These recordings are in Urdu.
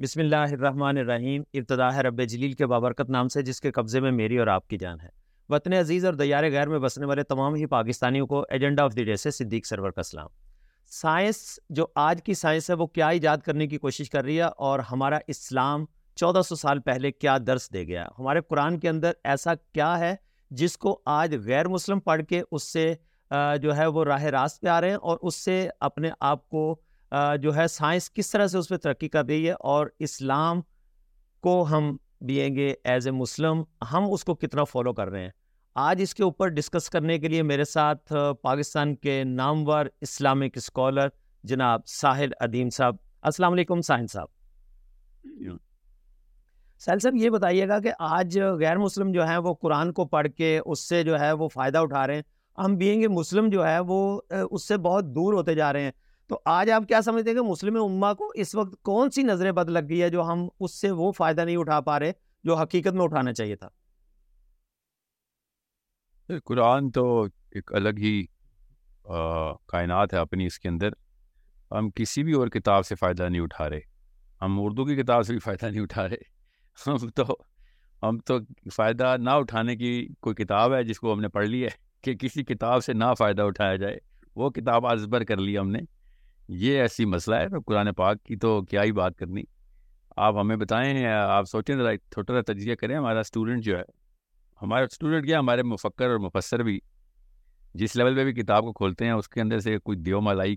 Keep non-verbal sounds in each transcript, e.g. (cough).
بسم اللہ الرحمن الرحیم، ابتدا ہے رب جلیل کے بابرکت نام سے، جس کے قبضے میں میری اور آپ کی جان ہے۔ وطن عزیز اور دیار غیر میں بسنے والے تمام ہی پاکستانیوں کو ایجنڈا آف دی ڈے سے صدیق سرور کا سلام۔ سائنس، جو آج کی سائنس ہے، وہ کیا ایجاد کرنے کی کوشش کر رہی ہے اور ہمارا اسلام چودہ سو سال پہلے کیا درس دے گیا ہمارے قرآن کے اندر ایسا کیا ہے جس کو آج غیر مسلم پڑھ کے اس سے جو ہے، وہ راہ راست پہ آ رہے ہیں اور اس سے اپنے آپ کو جو ہے سائنس کس طرح سے اس پہ ترقی کر رہی ہے اور اسلام کو ہم بینگ گے ایز اے مسلم ہم اس کو کتنا فالو کر رہے ہیں؟ آج اس کے اوپر ڈسکس کرنے کے لیے میرے ساتھ پاکستان کے نامور اسلامک اسکالر جناب ساحل ادیم صاحب۔ السلام علیکم ساحل صاحب۔ ساحل صاحب یہ بتائیے گا کہ آج غیر مسلم جو ہیں وہ قرآن کو پڑھ کے اس سے جو ہے وہ فائدہ اٹھا رہے ہیں۔ ہم بینگ مسلم جو ہے وہ اس سے بہت دور ہوتے جا رہے ہیں۔ تو آج آپ کیا سمجھتے ہیں کہ مسلم اما کو اس وقت کون سی نظریں بد لگ گئی ہے جو ہم اس سے وہ فائدہ نہیں اٹھا پا رہے جو حقیقت میں اٹھانا چاہیے تھا؟ قرآن تو ایک الگ ہی کائنات ہے اپنی اس کے اندر۔ ہم کسی بھی اور کتاب سے فائدہ نہیں اٹھا رہے۔ ہم اردو کی کتاب سے بھی فائدہ نہیں اٹھا رہے۔ ہم تو ہم تو فائدہ نہ اٹھانے کی کوئی کتاب ہے جس کو ہم نے پڑھ لی ہے کہ کسی کتاب سے نہ فائدہ اٹھایا جائے۔ وہ کتاب ازبر کر لی ہم نے۔ یہ ایسی مسئلہ ہے تو قرآن پاک کی تو کیا ہی بات کرنی۔ آپ ہمیں بتائیں، آپ سوچیں ذرا چھوٹا سا تجزیہ کریں، ہمارا اسٹوڈنٹ جو ہے، ہمارا اسٹوڈنٹ کیا، ہمارے مفکر اور مفسر بھی جس لیول پہ بھی کتاب کو کھولتے ہیں، اس کے اندر سے کوئی دیو ملائی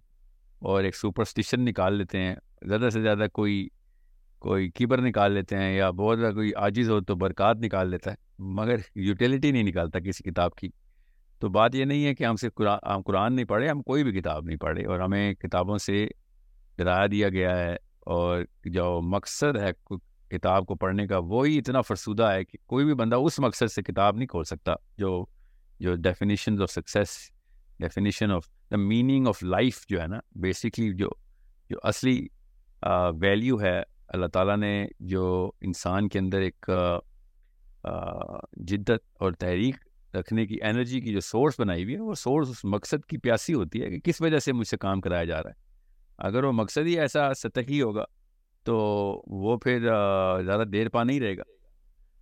اور ایک سپرسٹیشن نکال لیتے ہیں۔ زیادہ سے زیادہ کوئی کوئی کیپر نکال لیتے ہیں یا بہت زیادہ کوئی عاجز ہو تو برکات نکال لیتا ہے۔ مگر یوٹیلیٹی نہیں نکالتا کسی کتاب کی۔ تو بات یہ نہیں ہے کہ ہم صرف قرآن ہم قرآن نہیں پڑھے، ہم کوئی بھی کتاب نہیں پڑھے اور ہمیں کتابوں سے ڈرایا دیا گیا ہے اور جو مقصد ہے کتاب کو پڑھنے کا وہی اتنا فرسودہ ہے کہ کوئی بھی بندہ اس مقصد سے کتاب نہیں کھول سکتا جو جو definition of success definition of the meaning of life جو ہے نا بیسکلی جو جو اصلی ویلیو ہے، اللہ تعالیٰ نے جو انسان کے اندر ایک جدت اور تحریک رکھنے کی انرجی کی جو سورس بنائی ہوئی ہے، وہ سورس اس مقصد کی پیاسی ہوتی ہے کہ کس وجہ سے مجھ سے کام کرایا جا رہا ہے۔ اگر وہ مقصد ہی ایسا سطحی ہوگا، تو وہ پھر زیادہ دیر پا نہیں رہے گا۔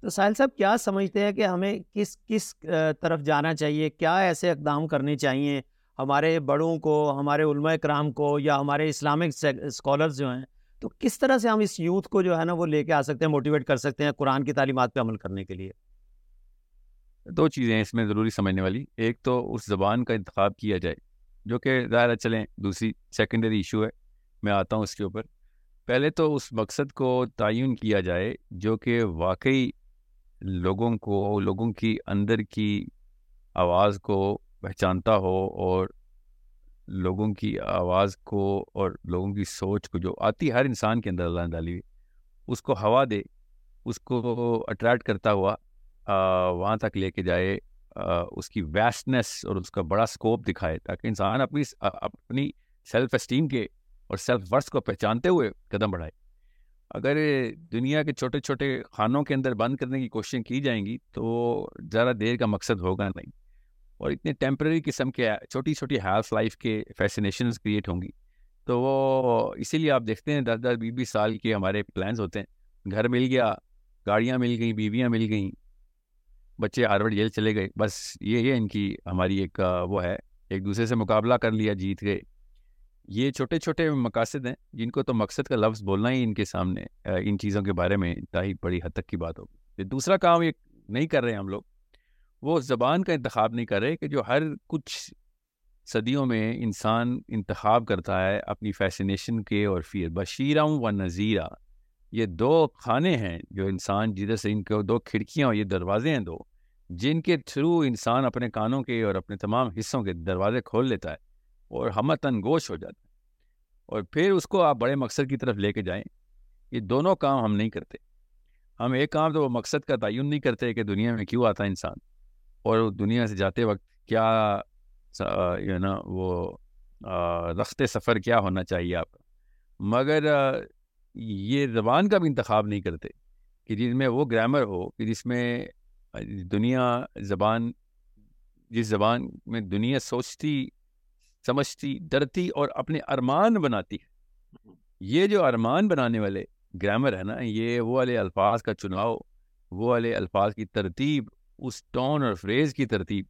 تو ساحل صاحب، کیا سمجھتے ہیں کہ ہمیں کس کس طرف جانا چاہیے؟ کیا ایسے اقدام کرنے چاہیے؟ ہمارے بڑوں کو، ہمارے علماء کرام کو یا ہمارے اسلامک اسکالرز جو ہیں، تو کس طرح سے ہم اس یوتھ کو جو ہے نا، وہ لے کے آ سکتے ہیں موٹیویٹ کر سکتے ہیں قرآن کی تعلیمات پہ عمل کرنے کے لیے؟ دو چیزیں ہیں اس میں ضروری سمجھنے والی۔ ایک تو اس زبان کا انتخاب کیا جائے، جو کہ ظاہر چلیں، دوسری سیکنڈری ایشو ہے، میں آتا ہوں اس کے اوپر۔ پہلے تو اس مقصد کو تعین کیا جائے، جو کہ واقعی لوگوں کو، لوگوں کی اندر کی آواز کو پہچانتا ہو اور لوگوں کی آواز کو اور لوگوں کی سوچ کو جو آتی ہر انسان کے اندر اللہ ڈالی ہوئی اس کو ہوا دے، اس کو اٹریکٹ کرتا ہوا۔ وہاں تک لے کے جائے اس کی ویسٹنیس اور اس کا بڑا اسکوپ دکھائے تاکہ انسان اپنی اپنی سیلف اسٹیم کے اور سیلف ورس کو پہچانتے ہوئے قدم بڑھائے۔ اگر دنیا کے چھوٹے چھوٹے خانوں کے اندر بند کرنے کی کوششیں کی جائیں گی، تو زیادہ دیر کا مقصد ہوگا نہیں۔ اور اتنے ٹیمپرری قسم کے چھوٹی چھوٹی ہیلف لائف کے فیسنیشنز کریٹ ہوں گی۔ تو وہ اسی لیے آپ دیکھتے ہیں، دس دس بیس بیس سال کے ہمارے پلانس ہوتے ہیں۔ گھر مل گیا، گاڑیاں مل گئیں، بیویاں مل گئیں بچے ہارورڈ جیل چلے گئے۔ بس یہ ہے ان کی ہماری ایک، وہ ہے، ایک دوسرے سے مقابلہ کر لیا، جیت گئے۔ یہ چھوٹے چھوٹے مقاصد ہیں، جن کو تو مقصد کا لفظ بولنا ہی ان کے سامنے ان چیزوں کے بارے میں ہی بڑی حد تک کی بات ہوگی۔ دوسرا کام یہ نہیں کر رہے ہم لوگ، وہ زبان کا انتخاب نہیں کر رہے کہ جو ہر کچھ صدیوں میں انسان انتخاب کرتا ہے اپنی فیسنیشن کے اور پھر بشیرہ و نذیرہ۔ یہ دو کھانے ہیں جو انسان جدھر سے ان کے دو کھڑکیاں اور یہ دروازے ہیں دو، جن کے تھرو انسان اپنے کانوں کے اور اپنے تمام حصوں کے دروازے کھول لیتا ہے اور ہمتن گوش ہو جاتا ہے۔ اور پھر اس کو آپ بڑے مقصد کی طرف لے کے جائیں، یہ دونوں کام ہم نہیں کرتے۔ ہم ایک کام تو وہ مقصد کا تعین نہیں کرتے کہ دنیا میں کیوں آتا ہے انسان؟ اور دنیا سے جاتے وقت کیا یو نا یعنی وہ رخت سفر کیا ہونا چاہیے آپ؟ مگر یہ زبان کا بھی انتخاب نہیں کرتے کہ جس میں وہ گرامر ہو، کہ جس میں دنیا زبان، جس زبان میں دنیا سوچتی، سمجھتی، ڈرتی اور اپنے ارمان بناتی ہے۔ یہ جو ارمان بنانے والے گرامر ہے نا، یہ وہ والے الفاظ کا چناؤ، وہ والے الفاظ کی ترتیب، اس ٹون اور فریز کی ترتیب،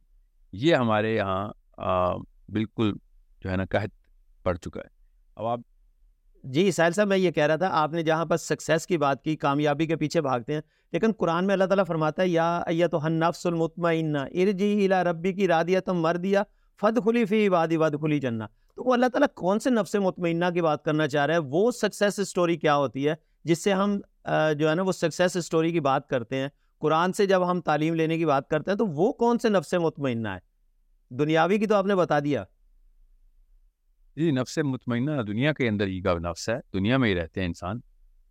یہ ہمارے یہاں بالکل جو ہے نا قحط پڑ چکا ہے۔ اب آپ جی ساحل صاحب، میں یہ کہہ رہا تھا، آپ نے جہاں پر سکسیس کی بات کی، کامیابی کے پیچھے بھاگتے ہیں، لیکن قرآن میں اللہ تعالیٰ فرماتا ہے، یا تو نفس المطمئنہ ارجی الا ربی کی رادیت مر دیا فد کھلی فی وادی ود کھلی جنا تو وہ اللہ تعالیٰ کون سے نفس مطمئنہ کی بات کرنا چاہ رہا ہے؟ وہ سکسیس اسٹوری کیا ہوتی ہے، جس سے ہم جو ہے نا، وہ سکسیس اسٹوری کی بات کرتے ہیں۔ قرآن سے جب ہم تعلیم لینے کی بات کرتے ہیں، تو وہ کون سے نفس مطمئنہ ہے؟ دنیاوی کی تو آپ نے بتا دیا۔ جی نفس مطمئنہ دنیا کے اندر ہی کا نفس ہے، دنیا میں ہی رہتے ہیں انسان۔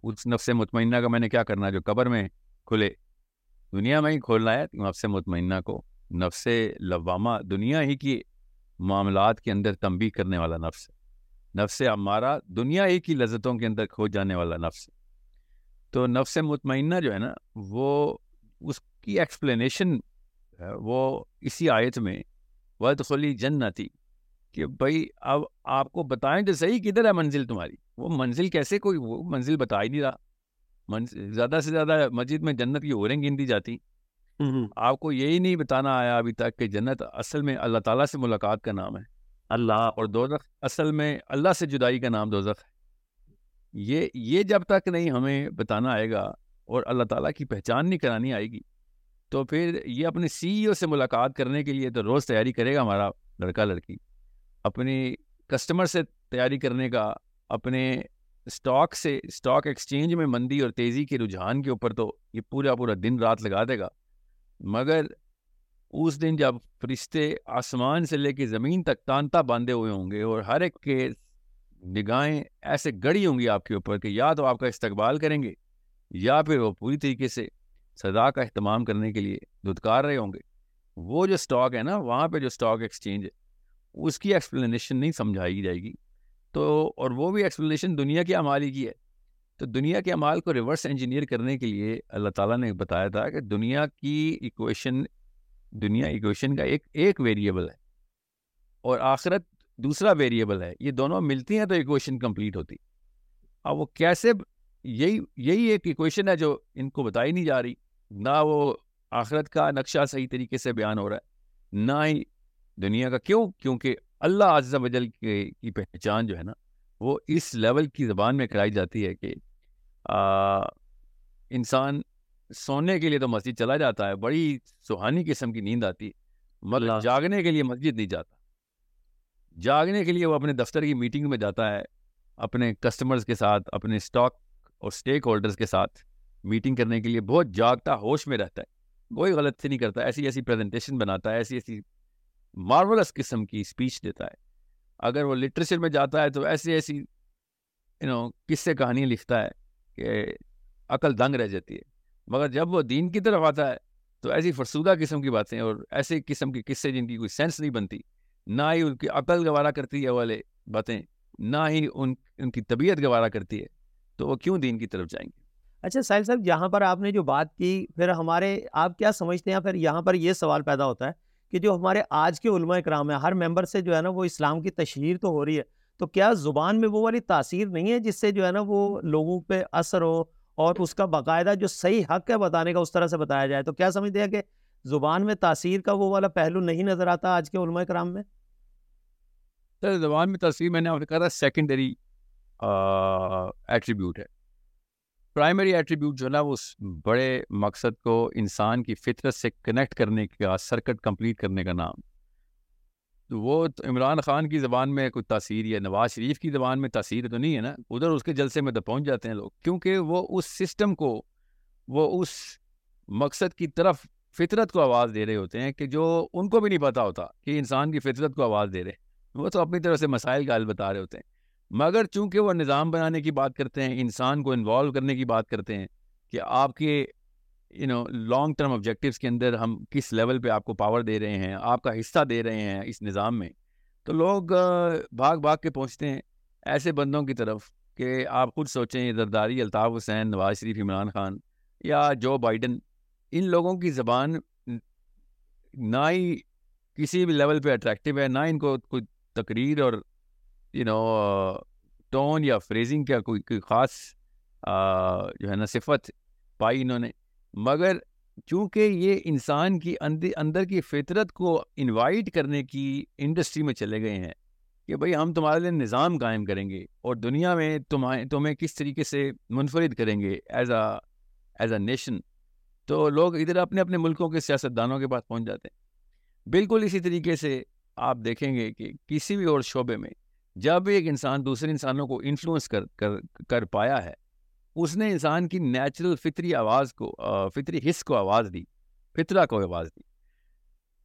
اس نفس مطمئنہ کا میں نے کیا کرنا جو قبر میں کھلے۔ دنیا میں ہی کھولنا ہے نفس مطمئنہ کو۔ نفس لوامہ دنیا ہی کی معاملات کے اندر تنبی کرنے والا نفس ہے۔ نفس ہمارا دنیا ہی کی لذتوں کے اندر کھو جانے والا نفس ہے۔ تو نفس مطمئنہ جو ہے نا، وہ اس کی ایکسپلینیشن وہ اسی آیت میں ود خلی جنتی۔ کہ بھائی اب آپ کو بتائیں تو صحیح کدھر ہے منزل تمہاری؟ وہ منزل کیسے کوئی وہ منزل بتا ہی نہیں رہا۔ منزل زیادہ سے زیادہ مسجد میں جنت کی اوریں گندی جاتی۔ آپ کو یہی نہیں بتانا آیا ابھی تک کہ جنت اصل میں اللہ تعالیٰ سے ملاقات کا نام ہے۔ اللہ۔ اور دوزخ اصل میں اللہ سے جدائی کا نام دوزخ ہے۔ یہ یہ جب تک نہیں ہمیں بتانا آئے گا اور اللہ تعالیٰ کی پہچان نہیں کرانی آئے گی تو پھر یہ اپنے سی ای او سے ملاقات کرنے کے لیے تو روز تیاری کرے گا ہمارا لڑکا لڑکی۔ اپنی کسٹمر سے تیاری کرنے کا، اپنے اسٹاک سے اسٹاک ایکسچینج میں مندی اور تیزی کے رجحان کے اوپر تو یہ پورا پورا دن رات لگا دے گا۔ مگر اس دن جب فرشتے آسمان سے لے کے زمین تک تانتا باندھے ہوئے ہوں گے اور ہر ایک کے نگاہیں ایسے گڑی ہوں گی آپ کے اوپر کہ یا تو آپ کا استقبال کریں گے یا پھر وہ پوری طریقے سے سزا کا اہتمام کرنے کے لیے دھتکار رہے ہوں گے۔ وہ جو اسٹاک ہے نا، وہاں پہ جو اسٹاک ایکسچینج ہے اس کی ایکسپلینیشن نہیں سمجھائی جائے گی۔ تو اور وہ بھی ایکسپلینیشن دنیا کے امال ہی کی ہے۔ تو دنیا کے امال کو ریورس انجینئر کرنے کے لیے اللہ تعالیٰ نے بتایا تھا کہ دنیا کی ایکویشن دنیا ایکویشن کا ایک ایک ویریبل ہے اور آخرت دوسرا ویریبل ہے۔ یہ دونوں ملتی ہیں تو ایکویشن کمپلیٹ ہوتی۔ اب وہ کیسے یہی یہی ایک ایکویشن ہے جو ان کو بتائی نہیں جا رہی۔ نہ وہ آخرت کا نقشہ صحیح طریقے سے بیان ہو رہا ہے، نہ ہی دنیا کا کیوں؟ کیونکہ اللہ عز و جل کی پہچان جو ہے نا وہ اس لیول کی زبان میں کرائی جاتی ہے کہ انسان سونے کے لیے تو مسجد چلا جاتا ہے بڑی سہانی قسم کی نیند آتی ہے مطلب جاگنے کے لیے مسجد نہیں جاتا۔ جاگنے کے لیے وہ اپنے دفتر کی میٹنگ میں جاتا ہے اپنے کسٹمرز کے ساتھ اپنے اسٹاک اور اسٹیک ہولڈرز کے ساتھ میٹنگ کرنے کے لیے بہت جاگتا ہوش میں رہتا ہے۔ کوئی غلط سے نہیں کرتا ایسی ایسی پریزنٹیشن بناتا ہے ایسی ایسی مارولس قسم کی اسپیچ دیتا ہے۔ اگر وہ لٹریچر میں جاتا ہے تو ایسی ایسی یو نو کس سے کہانیاں لکھتا ہے کہ عقل دنگ رہ جاتی ہے۔ مگر جب وہ دین کی طرف آتا ہے تو ایسی فرسودہ قسم کی باتیں اور ایسے قسم کی قصے جن کی کوئی سینس نہیں بنتی، نہ ہی ان کی عقل گوارا کرتی ہے والے باتیں، نہ ہی ان ان کی طبیعت گوارا کرتی ہے۔ تو وہ کیوں دین کی طرف جائیں گے؟ اچھا ساحل صاحب، یہاں پر آپ نے جو بات کی، پھر ہمارے، آپ کیا سمجھتے ہیں؟ پھر یہاں پر یہ سوال پیدا ہوتا ہے کہ جو ہمارے آج کے علماء اکرام ہیں، ہر ممبر سے جو ہے نا وہ اسلام کی تشہیر تو ہو رہی ہے، تو کیا زبان میں وہ والی تاثیر نہیں ہے جس سے جو ہے نا وہ لوگوں پہ اثر ہو اور اس کا باقاعدہ جو صحیح حق ہے بتانے کا اس طرح سے بتایا جائے؟ تو کیا سمجھتے ہیں کہ زبان میں تاثیر کا وہ والا پہلو نہیں نظر آتا آج کے علماء کرام میں؟ سر، زبان میں تاثیر میں نے آپ نے کہا تھا سیکنڈری ایٹریبیوٹ ہے۔ پرائمری ایٹریبیوٹ جو ہے نا وہ بڑے مقصد کو انسان کی فطرت سے کنیکٹ کرنے کا سرکٹ کمپلیٹ کرنے کا نام۔ وہ عمران خان کی زبان میں کوئی تاثیر یا نواز شریف کی زبان میں تاثیر تو نہیں ہے نا؟ ادھر اس کے جلسے میں تو پہنچ جاتے ہیں لوگ۔ کیونکہ وہ اس سسٹم کو، وہ اس مقصد کی طرف فطرت کو آواز دے رہے ہوتے ہیں کہ جو ان کو بھی نہیں پتا ہوتا کہ انسان کی فطرت کو آواز دے رہے۔ وہ تو اپنی طرف سے مسائل کا حل بتا رہے ہوتے ہیں۔ مگر چونکہ وہ نظام بنانے کی بات کرتے ہیں، انسان کو انوالو کرنے کی بات کرتے ہیں کہ آپ کے you know long term objectives کے اندر ہم کس لیول پہ آپ کو پاور دے رہے ہیں، آپ کا حصہ دے رہے ہیں اس نظام میں۔ تو لوگ بھاگ بھاگ کے پہنچتے ہیں ایسے بندوں کی طرف کہ آپ خود سوچیں زرداری الطاف حسین، نواز شریف، عمران خان یا جو بائیڈن، ان لوگوں کی زبان نہ ہی کسی بھی لیول پہ اٹریکٹیو ہے، نہ ان کو کوئی تقریر اور یو نو ٹون یا فریزنگ کا کوئی کوئی خاص جو ہے نا صفت پائی انہوں نے۔ مگر چونکہ یہ انسان کی اندر کی فطرت کو انوائٹ کرنے کی انڈسٹری میں چلے گئے ہیں کہ بھئی ہم تمہارے لیے نظام قائم کریں گے اور دنیا میں تمہیں تمہیں کس طریقے سے منفرد کریں گے as a as a nation تو لوگ ادھر اپنے اپنے ملکوں کے سیاستدانوں کے پاس پہنچ جاتے ہیں۔ بالکل اسی طریقے سے آپ دیکھیں گے کہ کسی بھی اور شعبے میں جب ایک انسان دوسرے انسانوں کو انفلوئنس کر کر کر پایا ہے، اس نے انسان کی نیچرل فطری آواز کو فطری حص کو آواز دی، فطرہ کو آواز دی۔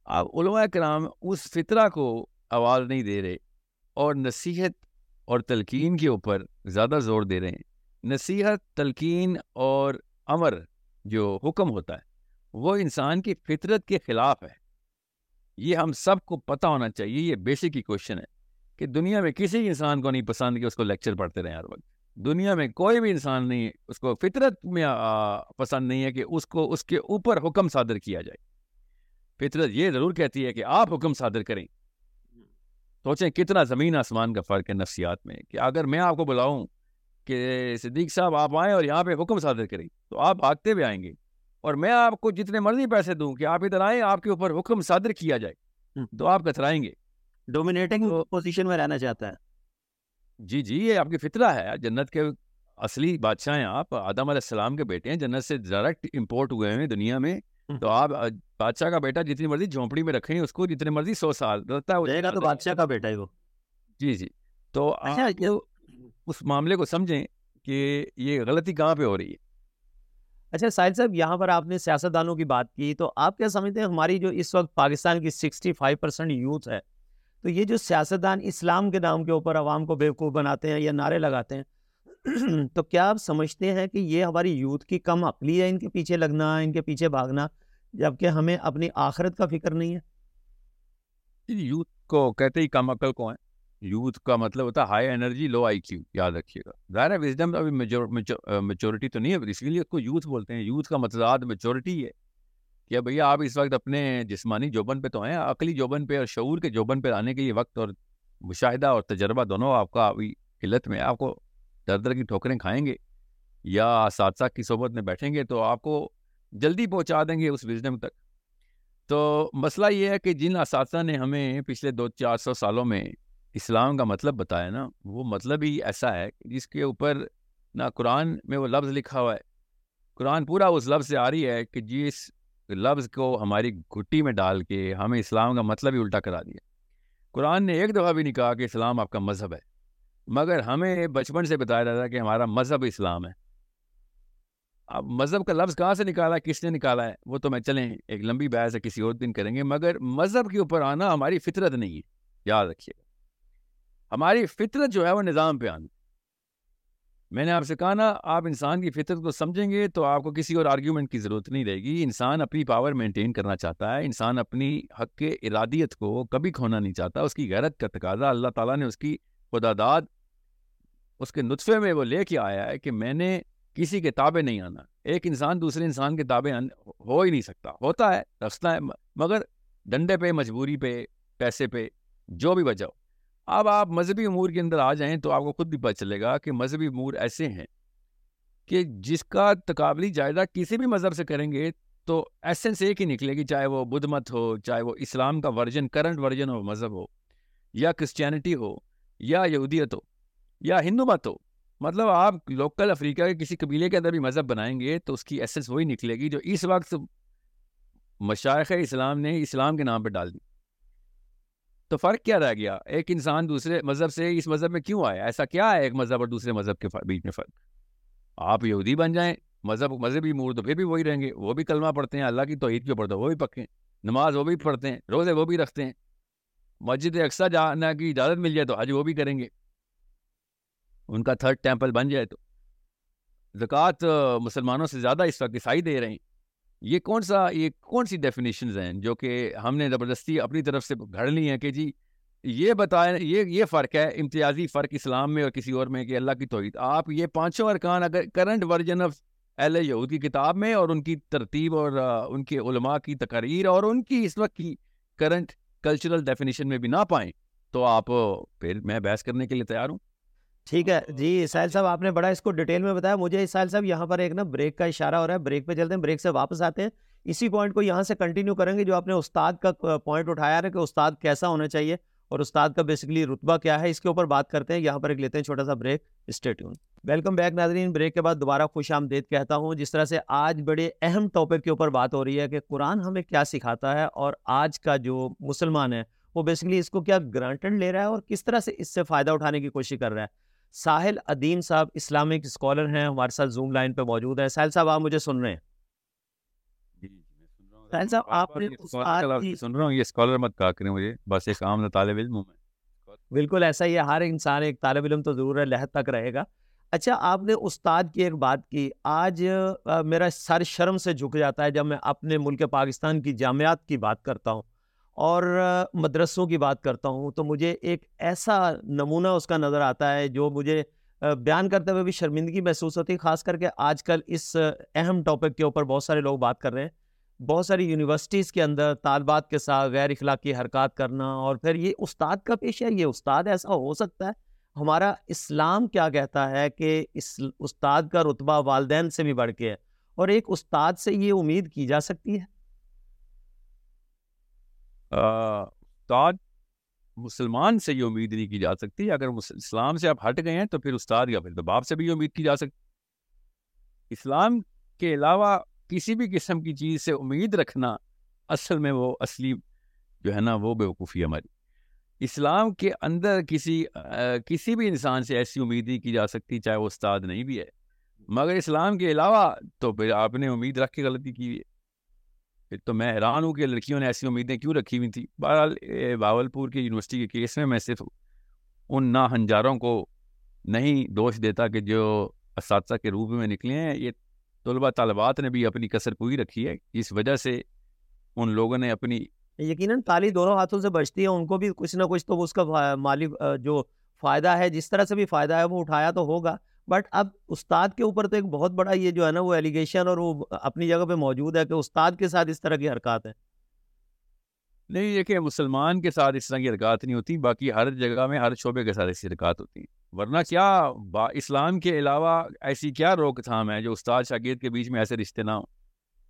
اب علماء کرام اس فطرہ کو آواز نہیں دے رہے اور نصیحت اور تلقین کے اوپر زیادہ زور دے رہے ہیں۔ نصیحت، تلقین اور امر جو حکم ہوتا ہے، وہ انسان کی فطرت کے خلاف ہے۔ یہ ہم سب کو پتہ ہونا چاہیے، یہ بیسک کی کوشچن ہے۔ کہ دنیا میں کسی انسان کو نہیں پسند کہ اس کو لیکچر پڑھتے رہیں ہر وقت۔ دنیا میں کوئی بھی انسان نہیں اس کو فطرت میں پسند نہیں ہے کہ اس کو اس کے اوپر حکم صادر کیا جائے۔ فطرت یہ ضرور کہتی ہے کہ آپ حکم صادر کریں۔ سوچیں کتنا زمین آسمان کا فرق ہے نفسیات میں کہ اگر میں آپ کو بلاؤں کہ صدیق صاحب آپ آئیں اور یہاں پہ حکم صادر کریں تو آپ بھاگتے بھی آئیں گے اور میں آپ کو جتنے مرضی پیسے دوں کہ آپ ادھر آئیں آپ کے اوپر حکم صادر کیا جائے تو آپ کترائیں گے۔ ڈومینیٹنگ پوزیشن میں رہنا چاہتا ہے۔ جی جی یہ آپ کی فطرہ ہے۔ جنت کے اصلی بادشاہ ہیں آپ۔ آدم علیہ السلام کے بیٹے ہیں۔ جنت سے ڈائریکٹ امپورٹ ہوئے ہیں دنیا میں۔ تو آپ بادشاہ کا بیٹا جتنی مرضی جھونپڑی میں رکھیں اس کو جتنے مرضی سو سال۔ رہتا ہے تو بادشاہ کا بیٹا ہے وہ۔ جی جی۔ تو اچھا، اس معاملے کو سمجھیں کہ یہ غلطی کہاں پہ ہو رہی ہے؟ اچھا ساحل صاحب یہاں پر آپ نے سیاستدانوں کی بات کی تو آپ کیا سمجھتے ہیں ہماری جو اس وقت پاکستان کی سکسٹی فائیو پرسینٹ یوتھ ہے تو یہ جو سیاستدان اسلام کے نام کے اوپر عوام کو بیوقوف بناتے ہیں یا نعرے لگاتے ہیں، (clears throat) تو کیا آپ سمجھتے ہیں کہ یہ ہماری یوتھ کی کم عقلی ہے، ان کے پیچھے لگنا، ان کے پیچھے بھاگنا، جبکہ ہمیں اپنی آخرت کا فکر نہیں ہے؟ جی، یوتھ کو کہتے ہی کم عقل کو ہیں یوتھ کا مطلب ہوتا ہے ہائی انرجی لو آئی کیو یاد رکھیے گا۔ ظاہر ہے وزڈم ابھی میچورٹی تو نہیں ہے، اس لیے اس کو یوتھ بولتے ہیں۔ یوتھ کا مطلب میچورٹی ہے۔ کہ بھیا آپ اس وقت اپنے جسمانی جوبن پہ تو ہیں؟ عقلی جوبن پہ اور شعور کے جوبن پہ آنے کے لیے وقت اور مشاہدہ اور تجربہ دونوں آپ کا ابھی قلت میں آپ کو در در کی ٹھوکریں کھائیں گے یا اساتذہ کی صحبت میں بیٹھیں گے تو آپ کو جلدی پہنچا دیں گے اس وزڈم تک۔ تو مسئلہ یہ ہے کہ جن اساتذہ نے ہمیں پچھلے دو چار سو سالوں میں اسلام کا مطلب بتایا نا، وہ مطلب ہی ایسا ہے جس کے اوپر نہ قرآن میں وہ لفظ لکھا ہوا ہے۔ قرآن پورا اس لفظ سے آ رہی ہے کہ جس لفظ کو ہماری گھٹی میں ڈال کے ہمیں اسلام کا مطلب ہی الٹا کرا دیا۔ قرآن نے ایک دفعہ بھی نہیں کہا کہ اسلام آپ کا مذہب ہے، مگر ہمیں بچپن سے بتایا جاتا ہے کہ ہمارا مذہب اسلام ہے۔ اب مذہب کا لفظ کہاں سے نکالا ہے کس نے نکالا ہے؟ وہ تو میں چلیں، ایک لمبی بحث ہے، کسی اور دن کریں گے، مگر مذہب کے اوپر آنا ہماری فطرت نہیں ہے، یاد رکھیے۔ گا ہماری فطرت جو ہے وہ نظام پہ آنا۔ میں نے آپ سے کہا نا، آپ انسان کی فطرت کو سمجھیں گے تو آپ کو کسی اور آرگیومنٹ کی ضرورت نہیں رہے گی۔ انسان اپنی پاور مینٹین کرنا چاہتا ہے، انسان اپنی حق کے ارادیت کو کبھی کھونا نہیں چاہتا۔ اس کی غیرت کا تقاضا اللہ تعالیٰ نے اس کی خدا داد اس کے نطفے میں وہ لے کے آیا ہے کہ میں نے کسی کے تابع نہیں آنا۔ ایک انسان دوسرے انسان کے تابع ہو ہی نہیں سکتا۔ ہوتا ہے رستا ہے، مگر ڈنڈے پہ، مجبوری پہ، پیسے پہ، جو بھی وجہ ہو اب آپ مذہبی امور کے اندر آ جائیں تو آپ کو خود بھی پتہ چلے گا کہ مذہبی امور ایسے ہیں کہ جس کا تقابلی جائزہ کسی بھی مذہب سے کریں گے تو ایسنس ایک ہی نکلے گی، چاہے وہ بدھ مت ہو، چاہے وہ اسلام کا ورژن کرنٹ ورژن ہو، مذہب ہو، یا کرسچینٹی ہو، یا یہودیت ہو، یا ہندو مت ہو۔ مطلب آپ لوکل افریقہ کے کسی قبیلے کے اندر بھی مذہب بنائیں گے تو اس کی ایسنس وہی نکلے گی جو اس وقت مشائق اسلام نے اسلام کے نام پہ ڈال دی۔ تو فرق کیا رہ گیا؟ ایک انسان دوسرے مذہب سے اس مذہب میں کیوں آیا؟ ایسا کیا ہے ایک مذہب اور دوسرے مذہب کے بیچ میں فرق؟ آپ یہودی بن جائیں، مذہب مذہبی مور تو پھر بھی وہی رہیں گے، وہ بھی کلمہ پڑھتے ہیں، اللہ کی توحید کے پڑھتے ہیں وہ بھی پکے نماز وہ بھی پڑھتے ہیں، روزے وہ بھی رکھتے ہیں، مسجد اقسا جانا کی اجازت مل جائے تو حج وہ بھی کریں گے۔ ان کا تھرڈ ٹیمپل بن جائے تو۔ زکوٰۃ مسلمانوں سے زیادہ اس وقت عیسائی دے رہے ہیں۔ یہ کون سا، یہ کون سی ڈیفینیشنز ہیں جو کہ ہم نے زبردستی اپنی طرف سے گھڑ لی ہیں کہ جی یہ بتائیں، یہ یہ فرق ہے امتیازی فرق اسلام میں اور کسی اور میں کہ اللہ کی توحید۔ آپ یہ پانچوں ارکان اگر کرنٹ ورژن آف اہل یہود کی کتاب میں اور ان کی ترتیب اور ان کے علماء کی تقریر اور ان کی اس وقت کی کرنٹ کلچرل ڈیفینیشن میں بھی نہ پائیں تو آپ پھر میں بحث کرنے کے لیے تیار ہوں۔ ٹھیک ہے۔ جی ساحل صاحب، آپ نے بڑا اس کو ڈیٹیل میں بتایا۔ مجھے ساحل صاحب یہاں پر ایک نا بریک کا اشارہ ہو رہا ہے۔ بریک پہ چلتے ہیں، بریک سے واپس آتے ہیں۔ اسی پوائنٹ کو یہاں سے کنٹینیو کریں گے، جو آپ نے استاد کا پوائنٹ اٹھایا ہے کہ استاد کیسا ہونا چاہیے اور استاد کا بیسکلی رتبہ کیا ہے، اس کے اوپر بات کرتے ہیں۔ یہاں پر ایک لیتے ہیں چھوٹا سا بریک اسٹیٹیون ویلکم بیک ناظرین۔ بریک کے بعد دوبارہ خوش آمدید کہتا ہوں، جس طرح سے آج بڑے اہم ٹاپک کے اوپر بات ہو رہی ہے کہ قرآن ہمیں کیا سکھاتا ہے اور آج کا جو مسلمان ہے، وہ بیسکلی اس کو کیا گرانٹڈ لے رہا ہے اور کس طرح سے اس سے فائدہ اٹھانے کی کوشش کر رہا ہے۔ ساحل ادیم صاحب اسلامک اسکالر ہیں ہمارے ساتھ زوم لائن پہ موجود ہیں۔ ساحل صاحب آپ مجھے سن رہے ہیں؟ جی، جی، ساحل صاحب آپ نے سن رہا ہوں یہ اسکالر مت کہا کریں مجھے۔ بس ایک عام طالب علم ہوں میں۔ بالکل ایسا ہی ہے ہر انسان ایک طالب علم تو ضرور ہے لہت تک رہے گا۔ اچھا آپ نے استاد کی ایک بات کی۔ آج میرا سر شرم سے جھک جاتا ہے جب میں اپنے ملک پاکستان کی جامعات کی بات کرتا ہوں۔ اور مدرسوں کی بات کرتا ہوں تو مجھے ایک ایسا نمونہ اس کا نظر آتا ہے جو مجھے بیان کرتے ہوئے بھی شرمندگی محسوس ہوتی ہے، خاص کر کے آج کل اس اہم ٹاپک کے اوپر بہت سارے لوگ بات کر رہے ہیں۔ بہت ساری یونیورسٹیز کے اندر طالبات کے ساتھ غیر اخلاقی حرکات کرنا اور پھر یہ استاد کا پیش ہے، یہ استاد ایسا ہو سکتا ہے۔ ہمارا اسلام کیا کہتا ہے کہ اس استاد کا رتبہ والدین سے بھی بڑھ کے ہے اور ایک استاد سے یہ امید کی جا سکتی ہے۔ استاد مسلمان سے یہ امید نہیں کی جا سکتی، اگر اسلام سے آپ ہٹ گئے ہیں تو پھر استاد یا پھر تو باپ سے بھی یہ امید کی جا سکتی۔ اسلام کے علاوہ کسی بھی قسم کی چیز سے امید رکھنا اصل میں وہ اصلی جو ہے نا، وہ بیوقوفی ہماری۔ اسلام کے اندر کسی کسی بھی انسان سے ایسی امید نہیں کی جا سکتی چاہے وہ استاد نہیں بھی ہے۔ مگر اسلام کے علاوہ تو پھر آپ نے امید رکھ کے غلطی کی ہے۔ تو میں حیران ہوں کہ لڑکیوں نے ایسی امیدیں کیوں رکھی ہوئی تھیں؟ بہرحال باول پور کی یونیورسٹی کے کیس میں میں صرف ان نا ہنجاروں کو نہیں دوش دیتا کہ جو اساتذہ کے روپ میں نکلے ہیں، یہ طلبہ طالبات نے بھی اپنی کثر پوری رکھی ہے۔ اس وجہ سے ان لوگوں نے اپنی یقیناً تالی دونوں ہاتھوں سے بچتی ہے، ان کو بھی کچھ نہ کچھ تو اس کا مالی، جو فائدہ ہے، جس طرح سے بھی فائدہ ہے، وہ اٹھایا تو ہوگا۔ بٹ اب استاد کے اوپر تو ایک بہت بڑا یہ جو ہے نا وہ ایلیگیشن اور وہ اپنی جگہ پہ موجود ہے کہ استاد کے ساتھ اس طرح کی حرکات ہیں۔ نہیں یہ کہ مسلمان کے ساتھ اس طرح کی حرکات نہیں ہوتی، باقی ہر جگہ میں، ہر شعبے کے ساتھ ایسی حرکات ہوتی ہیں۔ ورنہ کیا با، اسلام کے علاوہ ایسی کیا روک تھام ہے جو استاد شاگرد کے بیچ میں ایسے رشتے نہ ہوں؟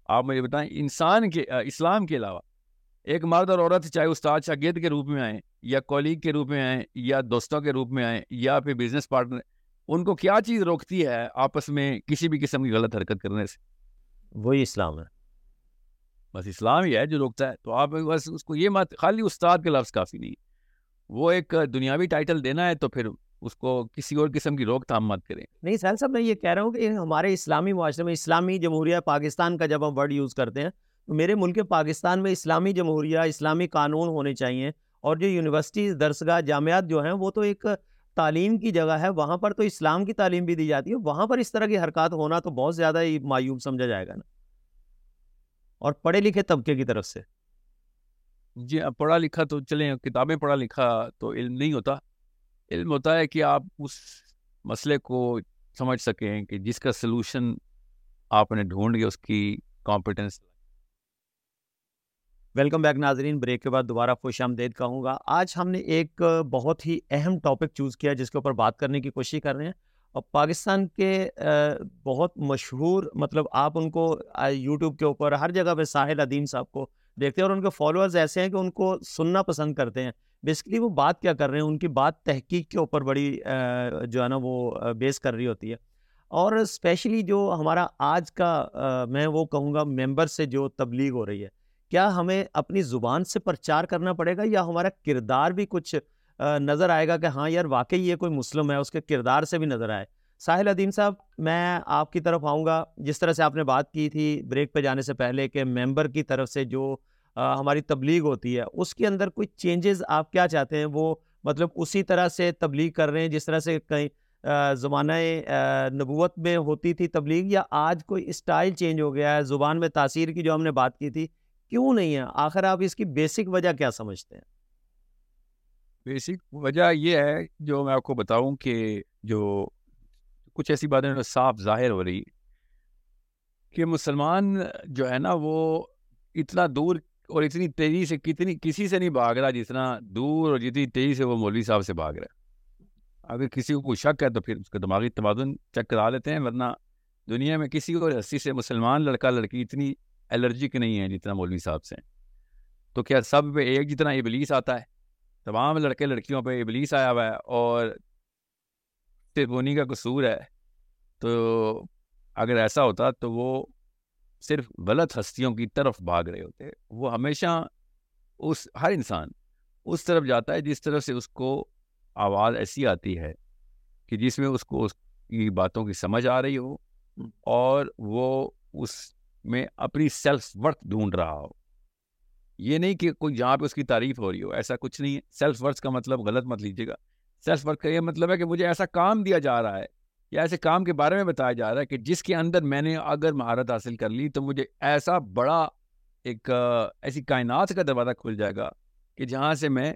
آپ مجھے بتائیں، انسان کے اسلام کے علاوہ ایک مرد اور عورت چاہے استاد شاگرد کے روپ میں آئیں یا کولیگ کے روپ میں آئیں یا دوستوں کے روپ میں آئیں یا پھر بزنس پارٹنر ان کو کیا چیز روکتی ہے آپس میں کسی بھی قسم کی غلط حرکت کرنے سے؟ وہی اسلام ہے۔ بس اسلام ہی ہے جو روکتا ہے۔ تو آپ بس اس کو یہ مت خالی استاد کے لفظ کافی نہیں وہ ایک دنیاوی ٹائٹل دینا ہے تو پھر اس کو کسی اور قسم کی روک تھام مت کریں۔ نہیں سہل صاحب میں یہ کہہ رہا ہوں کہ ہمارے اسلامی معاشرے میں اسلامی جمہوریہ پاکستان کا جب ہم ورڈ یوز کرتے ہیں تو میرے ملک پاکستان میں اسلامی جمہوریہ اسلامی قانون ہونے چاہیے اور جو یونیورسٹیز درسگاہ جامعات جو ہیں وہ تو ایک تعلیم کی جگہ ہے، وہاں پر تو اسلام کی تعلیم بھی دی جاتی ہے، وہاں پر اس طرح کی حرکات ہونا تو بہت زیادہ ہی معیوب سمجھا جائے گا نا۔ اور پڑھے لکھے طبقے کی طرف سے۔ جی پڑھا لکھا تو چلیں کتابیں پڑھا لکھا تو علم نہیں ہوتا۔ علم ہوتا ہے کہ آپ اس مسئلے کو سمجھ سکیں کہ جس کا سلوشن آپ نے ڈھونڈ گیا اس کی کمپیٹنس ویلکم بیک ناظرین بریک کے بعد دوبارہ خوش آمدید کہوں گا۔ آج ہم نے ایک بہت ہی اہم ٹاپک چوز کیا، جس کے اوپر بات کرنے کی کوشش کر رہے ہیں۔ اور پاکستان کے بہت مشہور مطلب آپ ان کو یوٹیوب کے اوپر، ہر جگہ پہ ساحل عدیم صاحب کو دیکھتے ہیں اور ان کے فالوورز ایسے ہیں کہ ان کو سننا پسند کرتے ہیں۔ بیسکلی وہ بات کیا کر رہے ہیں؟ ان کی بات تحقیق کے اوپر بڑی جو ہے نا وہ بیس کر رہی ہوتی ہے۔ اور اسپیشلی جو ہمارا آج کا میں وہ کہوں گا ممبر سے جو تبلیغ ہو رہی ہے۔ کیا ہمیں اپنی زبان سے پرچار کرنا پڑے گا یا ہمارا کردار بھی کچھ نظر آئے گا کہ ہاں یار واقعی یہ کوئی مسلم ہے، اس کے کردار سے بھی نظر آئے؟ ساحل عدیم صاحب، میں آپ کی طرف آؤں گا۔ جس طرح سے آپ نے بات کی تھی بریک پہ جانے سے پہلے کہ ممبر کی طرف سے جو ہماری تبلیغ ہوتی ہے، اس کے اندر کوئی چینجز آپ کیا چاہتے ہیں؟ وہ مطلب اسی طرح سے تبلیغ کر رہے ہیں جس طرح سے کہیں زمانہ نبوت میں ہوتی تھی تبلیغ یا آج کوئی اسٹائل چینج ہو گیا ہے؟ زبان میں تاثیر کی جو ہم نے بات کی تھی کیوں نہیں ہے؟ آخر آپ اس کی بیسک وجہ کیا سمجھتے ہیں؟ بیسک وجہ یہ ہے، جو میں آپ کو بتاؤں کہ جو کچھ ایسی باتیں صاف ظاہر ہو رہی، کہ مسلمان جو ہے نا، وہ اتنا دور اور اتنی تیزی سے کتنی، کسی سے نہیں بھاگ رہا جتنا دور اور جتنی تیزی سے وہ مولوی صاحب سے بھاگ رہا ہے۔ اگر کسی کو کوئی شک ہے تو پھر اس کا دماغی توازن چیک کرا لیتے ہیں، ورنہ دنیا میں کسی کو رسی سے مسلمان لڑکا لڑکی اتنی الرجک نہیں ہے جتنا مولوی صاحب سے تو کیا سب پہ ایک جتنا ابلیس آتا ہے؟ تمام لڑکے لڑکیوں پہ ابلیس آیا ہوا ہے اور صرف انہیں کا قصور ہے۔ تو اگر ایسا ہوتا تو وہ صرف غلط ہستیوں کی طرف بھاگ رہے ہوتے۔ وہ ہمیشہ اس، ہر انسان اس طرف جاتا ہے جس طرف سے اس کو آواز ایسی آتی ہے کہ جس میں اس کو اس کی باتوں کی سمجھ آ رہی ہو اور وہ اس میں اپنی سیلف ورتھ ڈھونڈ رہا ہو یہ نہیں کہ کوئی جہاں پہ اس کی تعریف ہو رہی ہو، ایسا کچھ نہیں ہے۔ سیلف ورتھ کا مطلب غلط مت لیجیے گا۔ سیلف ورتھ کا یہ مطلب ہے کہ مجھے ایسا کام دیا جا رہا ہے یا ایسے کام کے بارے میں بتایا جا رہا ہے کہ جس کے اندر میں نے اگر مہارت حاصل کر لی تو مجھے ایسا بڑا ایک، ایسی کائنات کا دروازہ کھل جائے گا کہ جہاں سے میں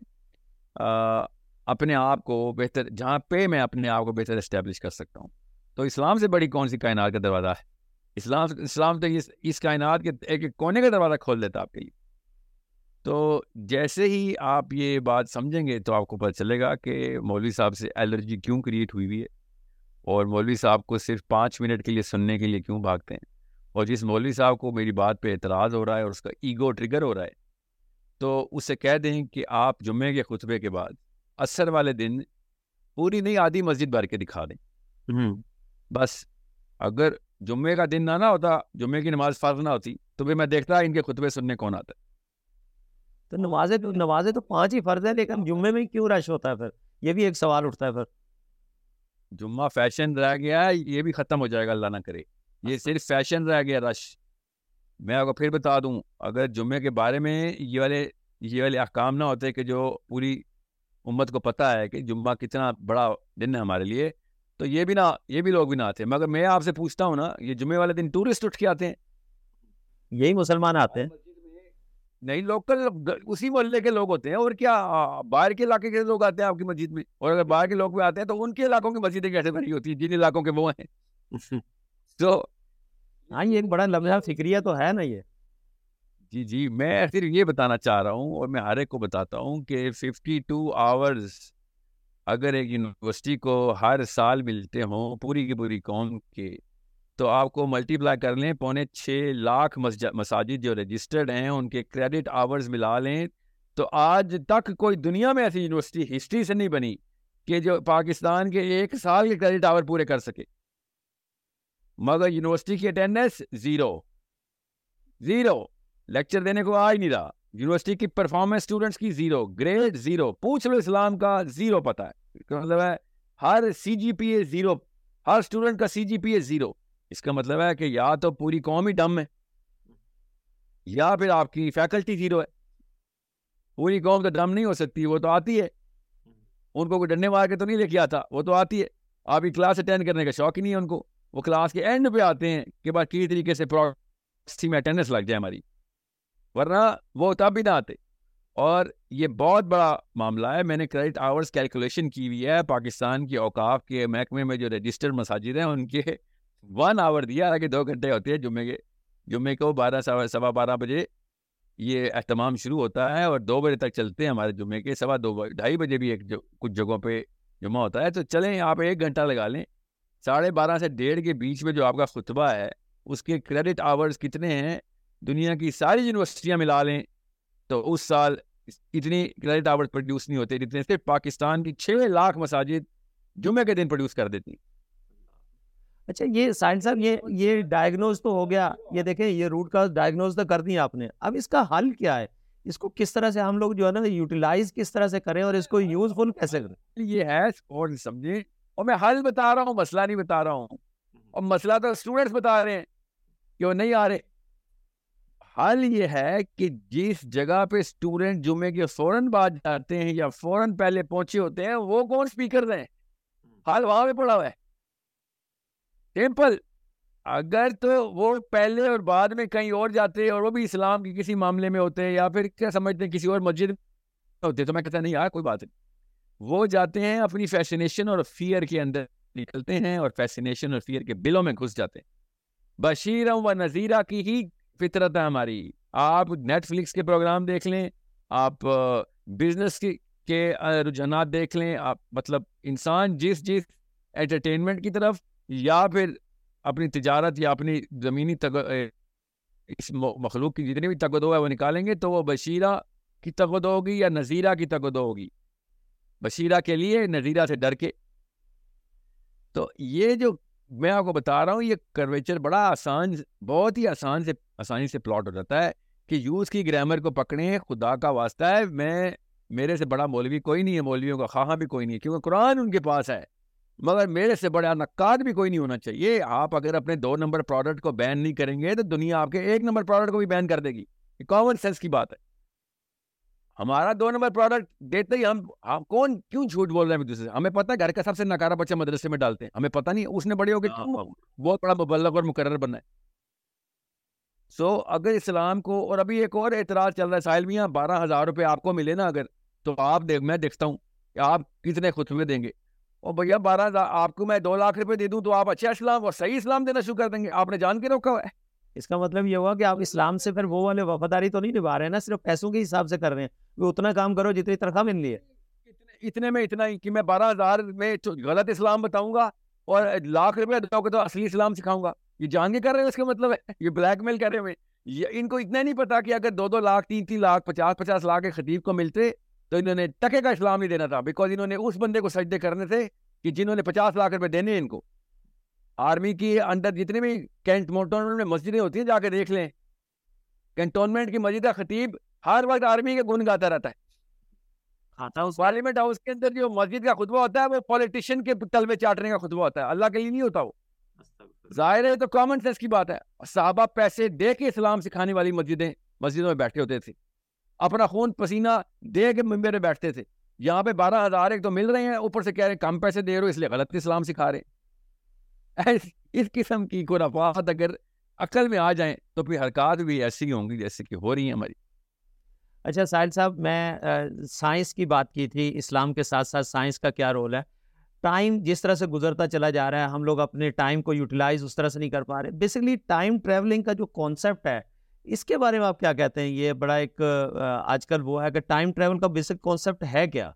اپنے آپ کو بہتر، جہاں پہ میں اپنے آپ کو بہتر اسٹیبلش کر سکتا ہوں۔ تو اسلام سے بڑی کون سی کائنات کا دروازہ ہے؟ اسلام اسلام تو اس اس کائنات کے ایک ایک کونے کا دروازہ کھول دیتا آپ کے لیے۔ تو جیسے ہی آپ یہ بات سمجھیں گے تو آپ کو پتہ چلے گا کہ مولوی صاحب سے الرجی کیوں کریٹ ہوئی ہوئی ہے اور مولوی صاحب کو صرف پانچ منٹ کے لیے سننے کے لیے کیوں بھاگتے ہیں؟ اور جس مولوی صاحب کو میری بات پہ اعتراض ہو رہا ہے اور اس کا ایگو ٹریگر ہو رہا ہے تو اسے کہہ دیں کہ آپ جمعے کے خطبے کے بعد عصر والے دن پوری نہیں آدھی مسجد بھر کے دکھا دیں۔ بس اگر جمعے کا دن نہ نہ ہوتا جمعے کی نماز فرض نہ ہوتی تو پھر میں دیکھتا ان کے خطبے سننے کون آتا ہے؟ تو نمازیں تو نمازیں تو پانچ ہی فرض ہے لیکن جمعے میں کیوں رش ہوتا ہے پھر؟ یہ بھی ایک سوال اٹھتا ہے پھر۔ جمعہ فیشن رہ گیا ہے یہ بھی ختم ہو جائے گا اللہ نہ کرے۔ یہ صرف فیشن رہ گیا رش۔ میں آپ کو پھر بتا دوں اگر جمعے کے بارے میں یہ والے یہ والے احکام نہ ہوتے کہ جو پوری امت کو پتہ ہے کہ جمعہ کتنا بڑا دن ہے ہمارے لیے تو یہ بھی نہ یہ بھی لوگ بھی نہ آتے مگر میں آپ سے پوچھتا ہوں نا یہ جمعے والے دن ٹورسٹ اٹھ کے آتے ہیں؟ یہی مسلمان آتے ہیں۔ نہیں لوکل اسی محلے کے لوگ ہوتے ہیں۔ اور کیا باہر کے علاقے کے لوگ آتے ہیں آپ کی مسجد میں؟ اور اگر باہر کے لوگ بھی آتے ہیں تو ان کے علاقوں کی مسجدیں کیسے بنی ہوتی ہیں؟ جن علاقوں کے وہ ہیں۔ (laughs) تو ہاں یہ ایک بڑا لمحہ فکریہ تو ہے نا یہ۔ جی جی میں صرف یہ بتانا چاہ رہا ہوں اور میں ہر ایک کو بتاتا ہوں کہ ففٹی ٹو آورز اگر ایک یونیورسٹی کو ہر سال ملتے ہوں پوری کی پوری قوم کے، تو آپ کو ملٹی پلائی کر لیں، پونے چھ لاکھ مساجد جو رجسٹرڈ ہیں، ان کے کریڈٹ آورز ملا لیں۔ تو آج تک کوئی دنیا میں ایسی یونیورسٹی ہسٹری سے نہیں بنی کہ جو پاکستان کے ایک سال کے کریڈٹ آور پورے کر سکے۔ مگر یونیورسٹی کی اٹینڈنس زیرو زیرو لیکچر دینے کو آ ہی نہیں رہا۔ یونیورسٹی کی پرفارمنس اسٹوڈنٹس کی زیرو گریڈ زیرو پوچھ لو اسلام کا زیرو پتا ہے. مطلب ہے ہر سی جی پی اے زیرو ہر اسٹوڈنٹ کا سی جی پی اے زیرو اس کا مطلب ہے کہ یا تو پوری قوم ہی ڈم ہے یا پھر آپ کی فیکلٹی زیرو ہے. پوری قوم تو ڈم نہیں ہو سکتی، وہ تو آتی ہے. ان کو کوئی ڈنڈے مار کے تو نہیں لے کے آتا، وہ تو آتی ہے. آپ کی کلاس اٹینڈ کرنے کا شوق ہی نہیں ہے ان کو. وہ کلاس کے اینڈ پہ آتے ہیں کہ بعد کسی طریقے سے میں اٹینڈنس لگ جائے ہماری. ورنہ وہ تب بھی نہ آتے۔ اور یہ بہت بڑا معاملہ ہے۔ میں نے کریڈٹ آورس کیلکولیشن کی ہوئی ہے۔ پاکستان کی اوقاف کے محکمے میں جو رجسٹرڈ مساجد ہیں، ان کے ون آور دیا۔ کہ دو گھنٹے ہوتے ہیں۔ جمعے کے، جمعے کو بارہ سوا سوا بارہ بجے یہ اہتمام شروع ہوتا ہے اور دو بجے تک چلتے ہیں ہمارے جمعے کے۔ سوا دو ڈھائی بجے بھی ایک جو، کچھ جگہوں پہ جمعہ ہوتا ہے۔ تو چلیں، آپ ایک گھنٹہ لگا لیں۔ ساڑھے بارہ سے ڈیڑھ کے بیچ میں جو آپ کا خطبہ ہے، اس کے کریڈٹ آورز کتنے ہیں؟ دنیا کی ساری یونیورسٹیاں ملا لیں تو اس سال اتنی کریڈٹ آورز پروڈیوس نہیں ہوتے جتنے صرف پاکستان کی چھ لاکھ مساجد جمعے کے دن پروڈیوس کر دیتی۔ اچھا یہ سائنس صاحب یہ یہ ڈائگنوز تو ہو گیا۔ یہ دیکھیں یہ روٹ کا ڈائگنوز تو کر دی آپ نے۔ اب اس کا حل کیا ہے؟ اس کو کس طرح سے ہم لوگ جو ہے نا یوٹیلائز کس طرح سے کریں اور اس کو یوزفل کیسے کریں؟ یہ ہے اور سمجھیں۔ اور میں حل بتا رہا ہوں مسئلہ نہیں بتا رہا ہوں۔ اور مسئلہ تو اسٹوڈینٹس بتا رہے ہیں کہ وہ نہیں آ رہے۔ حل یہ ہے کہ جس جگہ پہ اسٹوڈینٹ جمعے کے فوراً بعد جاتے ہیں یا فوراً پہلے پہنچے ہوتے ہیں وہ کون اسپیکر ہیں؟ حال وہاں پہ پڑا ہوا ہے۔ سمپل اگر تو وہ پہلے اور بعد میں کہیں اور جاتے اور وہ بھی اسلام کی کسی معاملے میں ہوتے ہیں یا پھر کیا سمجھتے ہیں کسی اور مسجد ہوتے تو میں کہتا نہیں یار کوئی بات نہیں۔ وہ جاتے ہیں اپنی فیسنیشن اور فیئر کے اندر نکلتے ہیں اور فیسنیشن اور فیئر کے بلوں میں گھس جاتے ہیں۔ بشیر و نذیرہ کی ہی فطرت ہے ہماری۔ آپ نیٹ فلکس کے پروگرام دیکھ لیں، آپ بزنس کے رجحانات دیکھ لیں، آپ مطلب انسان جس جس انٹرٹینمنٹ کی طرف یا پھر اپنی تجارت یا اپنی زمینی تگ اس مخلوق کی جتنی بھی تگدو ہے وہ نکالیں گے تو وہ بشیرہ کی تگدو ہوگی یا نذیرہ کی تگدو ہوگی۔ بشیرہ کے لیے نذیرہ سے ڈر کے۔ تو یہ جو میں آپ کو بتا رہا ہوں، یہ کرویچر بڑا آسان، بہت ہی آسان سے، آسانی سے پلاٹ ہو جاتا ہے کہ یوز کی گرامر کو پکڑیں، خدا کا واسطہ ہے۔ میں، میرے سے بڑا مولوی کوئی نہیں ہے، مولویوں کا خواہاں بھی کوئی نہیں ہے، کیونکہ قرآن ان کے پاس ہے۔ مگر میرے سے بڑا نقاد بھی کوئی نہیں ہونا چاہیے۔ آپ اگر اپنے دو نمبر پروڈکٹ کو بین نہیں کریں گے، تو دنیا آپ کے ایک نمبر پروڈکٹ کو بھی بین کر دے گی۔ یہ کامن سینس کی بات ہے۔ ہمارا دو نمبر پروڈکٹ دیتے ہی ہم ہم کون کیوں جھوٹ بول رہے ہیں دوسرے ہمیں پتہ ہے گھر کا سب سے نکارا بچہ مدرسے میں ڈالتے ہیں۔ ہمیں پتہ نہیں اس نے بڑے ہو کے ہاں، ہاں۔ بہت بڑا مبلغ اور مقرر بننا ہے۔ سو اگر اسلام کو اور ابھی ایک اور اعتراض چل رہا ہے ساحل میاں بارہ ہزار روپے آپ کو ملے نا اگر تو آپ دیکھ میں دیکھتا ہوں کہ آپ کتنے خطبے دیں گے۔ اور بھیا بارہ ہزار آپ کو میں دو لاکھ روپے دے دوں تو آپ اچھا اسلام اور صحیح اسلام دینا شروع کر دیں گے۔ آپ نے جان کے روکا ہوا ہے۔ اس کا مطلب یہ ہوا کہ آپ اسلام سے پھر وہ والے وفاداری تو نہیں نبھا رہے ہیں نا، صرف پیسوں کے حساب سے کر رہے ہیں۔ وہ اتنا کام کرو جتنی تنخواہ مل رہی ہے۔ اتنے میں اتنا ہی کہ میں بارہ ہزار میں غلط اسلام بتاؤں گا اور لاکھ روپے دو تو اصلی اسلام سکھاؤں گا۔ یہ جان کے کر رہے ہیں اس کا مطلب ہے؟ یہ بلیک میل کر رہے ہیں۔ یہ ان کو اتنا نہیں پتا کہ اگر دو دو لاکھ، تین تین لاکھ، پچاس پچاس لاکھ کے خطیب کو ملتے تو انہوں نے ٹکے کا اسلام نہیں دینا تھا۔ بیکاز انہوں نے اس بندے کو سجدے کرنے تھے کہ جنہوں نے پچاس لاکھ روپے دینے ان کو۔ آرمی کی انڈر جتنے بھی کینٹونمنٹ میں مسجدیں ہوتی ہیں جا کے دیکھ لیں۔ کینٹونمنٹ کی مسجد خطیب ہر وقت آرمی کے گن گاتا رہتا ہے۔ پارلیمنٹ ہاؤس کے اندر جو مسجد کا خطبہ ہوتا ہے وہ پولیٹیشین کے تلوے چاٹنے کا خطبہ ہوتا ہے۔ اللہ کے لیے نہیں ہوتا وہ۔ ظاہر ہے تو کامن سینس کی بات ہے۔ صحابہ پیسے دے کے اسلام سکھانے والی مسجدیں مسجدوں میں بیٹھے ہوتے تھے۔ اپنا خون پسینہ دے کے ممبر میں بیٹھتے تھے۔ یہاں پہ بارہ ہزار ایک تو مل رہے ہیں اوپر سے کہہ رہے ہیں کم پیسے دے رہے ہو اس لیے غلط اسلام سکھا رہے ہیں۔ اس قسم کی خرافات اگر عقل میں آ جائیں تو پھر حرکات بھی ایسی ہوں گی جیسے کہ ہو رہی ہیں ہماری۔ اچھا ساحل صاحب، میں سائنس کی بات کی تھی، اسلام کے ساتھ ساتھ سائنس کا کیا رول ہے؟ ٹائم جس طرح سے گزرتا چلا جا رہا ہے، ہم لوگ اپنے ٹائم کو یوٹیلائز اس طرح سے نہیں کر پا رہے۔ بیسکلی، ٹائم ٹریولنگ کا جو کانسیپٹ ہے، اس کے بارے میں آپ کیا کہتے ہیں؟ یہ بڑا ایک آج کل وہ ہے کہ ٹائم ٹریول کا بیسک کانسیپٹ ہے کیا؟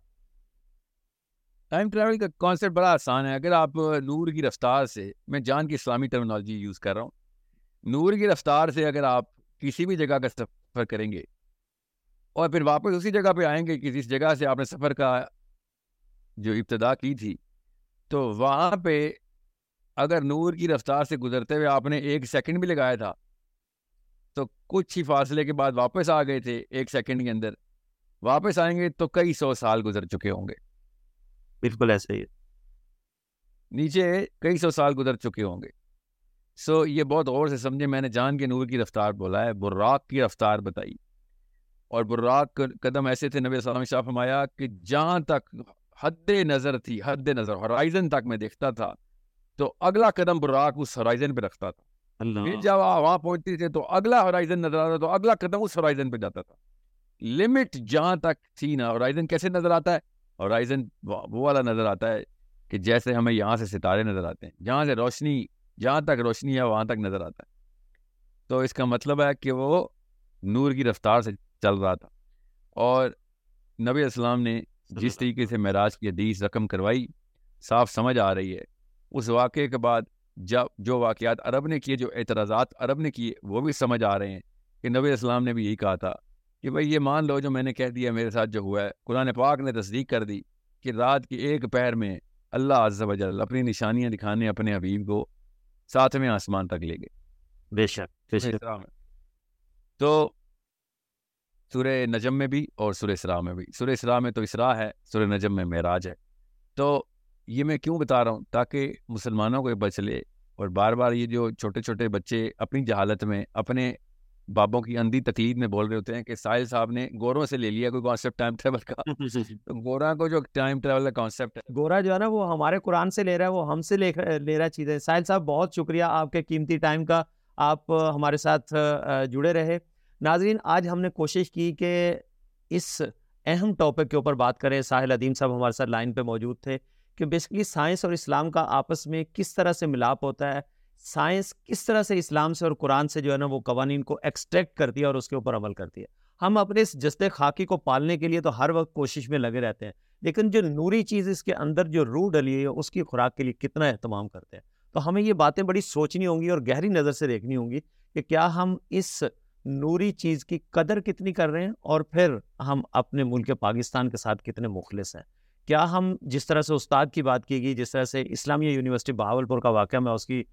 ٹائم ٹریول کا کانسیپٹ بڑا آسان ہے۔ اگر آپ نور کی رفتار سے، میں جان کی اسلامی ٹرمنالوجی یوز کر رہا ہوں۔ نور کی رفتار سے اگر آپ کسی بھی جگہ کا سفر کریں گے اور پھر واپس اسی جگہ پہ آئیں گے، کسی جگہ سے آپ نے سفر کا جو ابتدا کی تھی، تو وہاں پہ اگر نور کی رفتار سے گزرتے ہوئے آپ نے ایک سیکنڈ بھی لگایا تھا، تو کچھ ہی فاصلے کے بعد واپس آ گئے تھے ایک سیکنڈ کے اندر۔ واپس آئیں گے تو کئی سو سال گزر چکے ہوں گے۔ بالکل ایسے ہی نیچے کئی سو سال گزر چکے ہوں گے۔ سو یہ بہت غور سے سمجھے میں نے جان کے نور کی رفتار بولا ہے براق کی رفتار بتائی۔ اور براق قدم ایسے تھے نبی السلام شاہ فرمایا کہ جہاں تک حد نظر تھی حد نظر ہرائزن تک میں دیکھتا تھا تو اگلا قدم براق اس ہرائزن پہ رکھتا تھا۔ پھر جب وہاں پہنچتے تھے تو اگلا ہرائزن نظر آتا تو اگلا قدم اس ہرائزن پہ جاتا تھا۔ لمٹ جہاں تک تھی نا ہرائزن کیسے نظر آتا ہے؟ ہرائزن وہ والا نظر آتا ہے کہ جیسے ہمیں یہاں سے ستارے نظر آتے ہیں جہاں سے روشنی جہاں تک روشنی ہے وہاں تک نظر آتا ہے۔ تو اس کا مطلب ہے کہ وہ نور کی رفتار سے چل رہا تھا۔ اور نبی اسلام نے جس طریقے سے معراج کی حدیث رقم کروائی صاف سمجھ آ رہی ہے۔ اس واقعے کے بعد جب جو واقعات عرب نے کیے جو اعتراضات عرب نے کیے وہ بھی سمجھ آ رہے ہیں کہ نبی اسلام نے بھی یہی کہا تھا۔ کہ بھائی یہ مان لو جو میں نے کہہ دیا میرے ساتھ جو ہوا ہے قرآن پاک نے تصدیق کر دی کہ رات کی ایک پہر میں اللہ عز و جل اپنی نشانیاں دکھانے اپنے حبیب کو ساتویں آسمان تک لے گئے۔ بے شک بے شک۔ تو سورہ نجم میں بھی اور سورہ اسراء میں بھی۔ سورہ اسراء میں تو اسراء ہے سورہ نجم میں معراج ہے۔ تو یہ میں کیوں بتا رہا ہوں؟ تاکہ مسلمانوں کو بچ لے اور بار بار یہ جو چھوٹے چھوٹے بچے اپنی جہالت میں اپنے بابوں کی اندھی تقلید میں بول رہے ہوتے ہیں کہ ساحل صاحب نے گوروں سے لے لیا کوئی کانسیپٹ ٹائم ٹریول کا۔ تو گورا کو جو ٹائم ٹریول کا کانسیپٹ ہے۔ گورا جو ہے نا وہ ہمارے قرآن سے لے رہا ہے، وہ ہم سے لے لے رہا چیزیں۔ ساحل صاحب، بہت شکریہ آپ کے قیمتی ٹائم کا۔ آپ ہمارے ساتھ جڑے رہے۔ ناظرین، آج ہم نے کوشش کی کہ اس اہم ٹاپک کے اوپر بات کریں۔ ساحل عدیم صاحب ہمارے ساتھ لائن پہ موجود تھے کہ بیسکلی سائنس اور اسلام کا آپس میں کس طرح سے ملاپ ہوتا ہے۔ سائنس کس طرح سے اسلام سے اور قرآن سے جو ہے نا وہ قوانین کو ایکسٹریکٹ کرتی ہے اور اس کے اوپر عمل کرتی ہے۔ ہم اپنے اس جستے خاکی کو پالنے کے لیے تو ہر وقت کوشش میں لگے رہتے ہیں، لیکن جو نوری چیز اس کے اندر جو روح ڈلی ہے، اس کی خوراک کے لیے کتنا اہتمام کرتے ہیں۔ تو ہمیں یہ باتیں بڑی سوچنی ہوں گی اور گہری نظر سے دیکھنی ہوں گی کہ کیا ہم اس نوری چیز کی قدر کتنی کر رہے ہیں اور پھر ہم اپنے ملک پاکستان کے ساتھ کتنے مخلص ہیں۔ کیا ہم جس طرح سے استاد کی بات کی گئی، جس طرح سے اسلامیہ یونیورسٹی بہاولپور کا واقعہ میں اس کی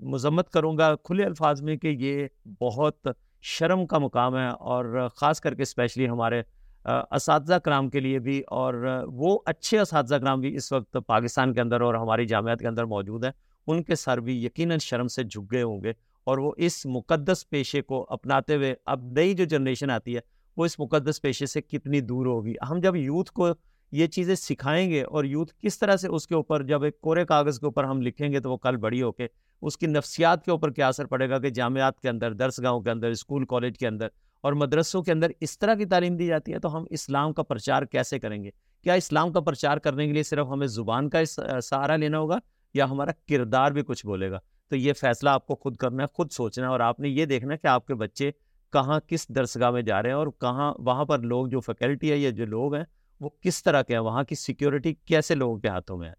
مذمت کروں گا کھلے الفاظ میں کہ یہ بہت شرم کا مقام ہے اور خاص کر کے اسپیشلی ہمارے اساتذہ کرام کے لیے بھی اور وہ اچھے اساتذہ کرام بھی اس وقت پاکستان کے اندر اور ہماری جامعات کے اندر موجود ہیں، ان کے سر بھی یقیناً شرم سے جھک گئے ہوں گے اور وہ اس مقدس پیشے کو اپناتے ہوئے اب نئی جو جنریشن آتی ہے، وہ اس مقدس پیشے سے کتنی دور ہوگی۔ ہم جب یوتھ کو یہ چیزیں سکھائیں گے اور یوتھ کس طرح سے اس کے اوپر جب ایک کورے کاغذ کے اوپر ہم لکھیں گے تو وہ کل بڑی ہو کے اس کی نفسیات کے اوپر کیا اثر پڑے گا کہ جامعات کے اندر درس گاہوں کے اندر، اسکول، کالج کے اندر اور مدرسوں کے اندر اس طرح کی تعلیم دی جاتی ہے تو ہم اسلام کا پرچار کیسے کریں گے؟ کیا اسلام کا پرچار کرنے کے لیے صرف ہمیں زبان کا سہارا لینا ہوگا یا ہمارا کردار بھی کچھ بولے گا؟ تو یہ فیصلہ آپ کو خود کرنا ہے، خود سوچنا ہے اور آپ نے یہ دیکھنا ہے کہ آپ کے بچے کہاں کس درسگاہ میں جا رہے ہیں اور کہاں، وہاں پر لوگ جو فیکلٹی ہے یا جو لوگ ہیں وہ کس طرح کے ہیں؟ وہاں کی سیکیورٹی کیسے لوگوں کے ہاتھوں میں ہے؟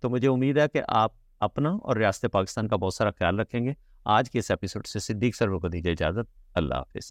تو مجھے امید ہے کہ آپ اپنا اور ریاست پاکستان کا بہت سارا خیال رکھیں گے۔ آج کے اس ایپیسوڈ سے صدیق سرور کو دیجیے اجازت۔ اللہ حافظ۔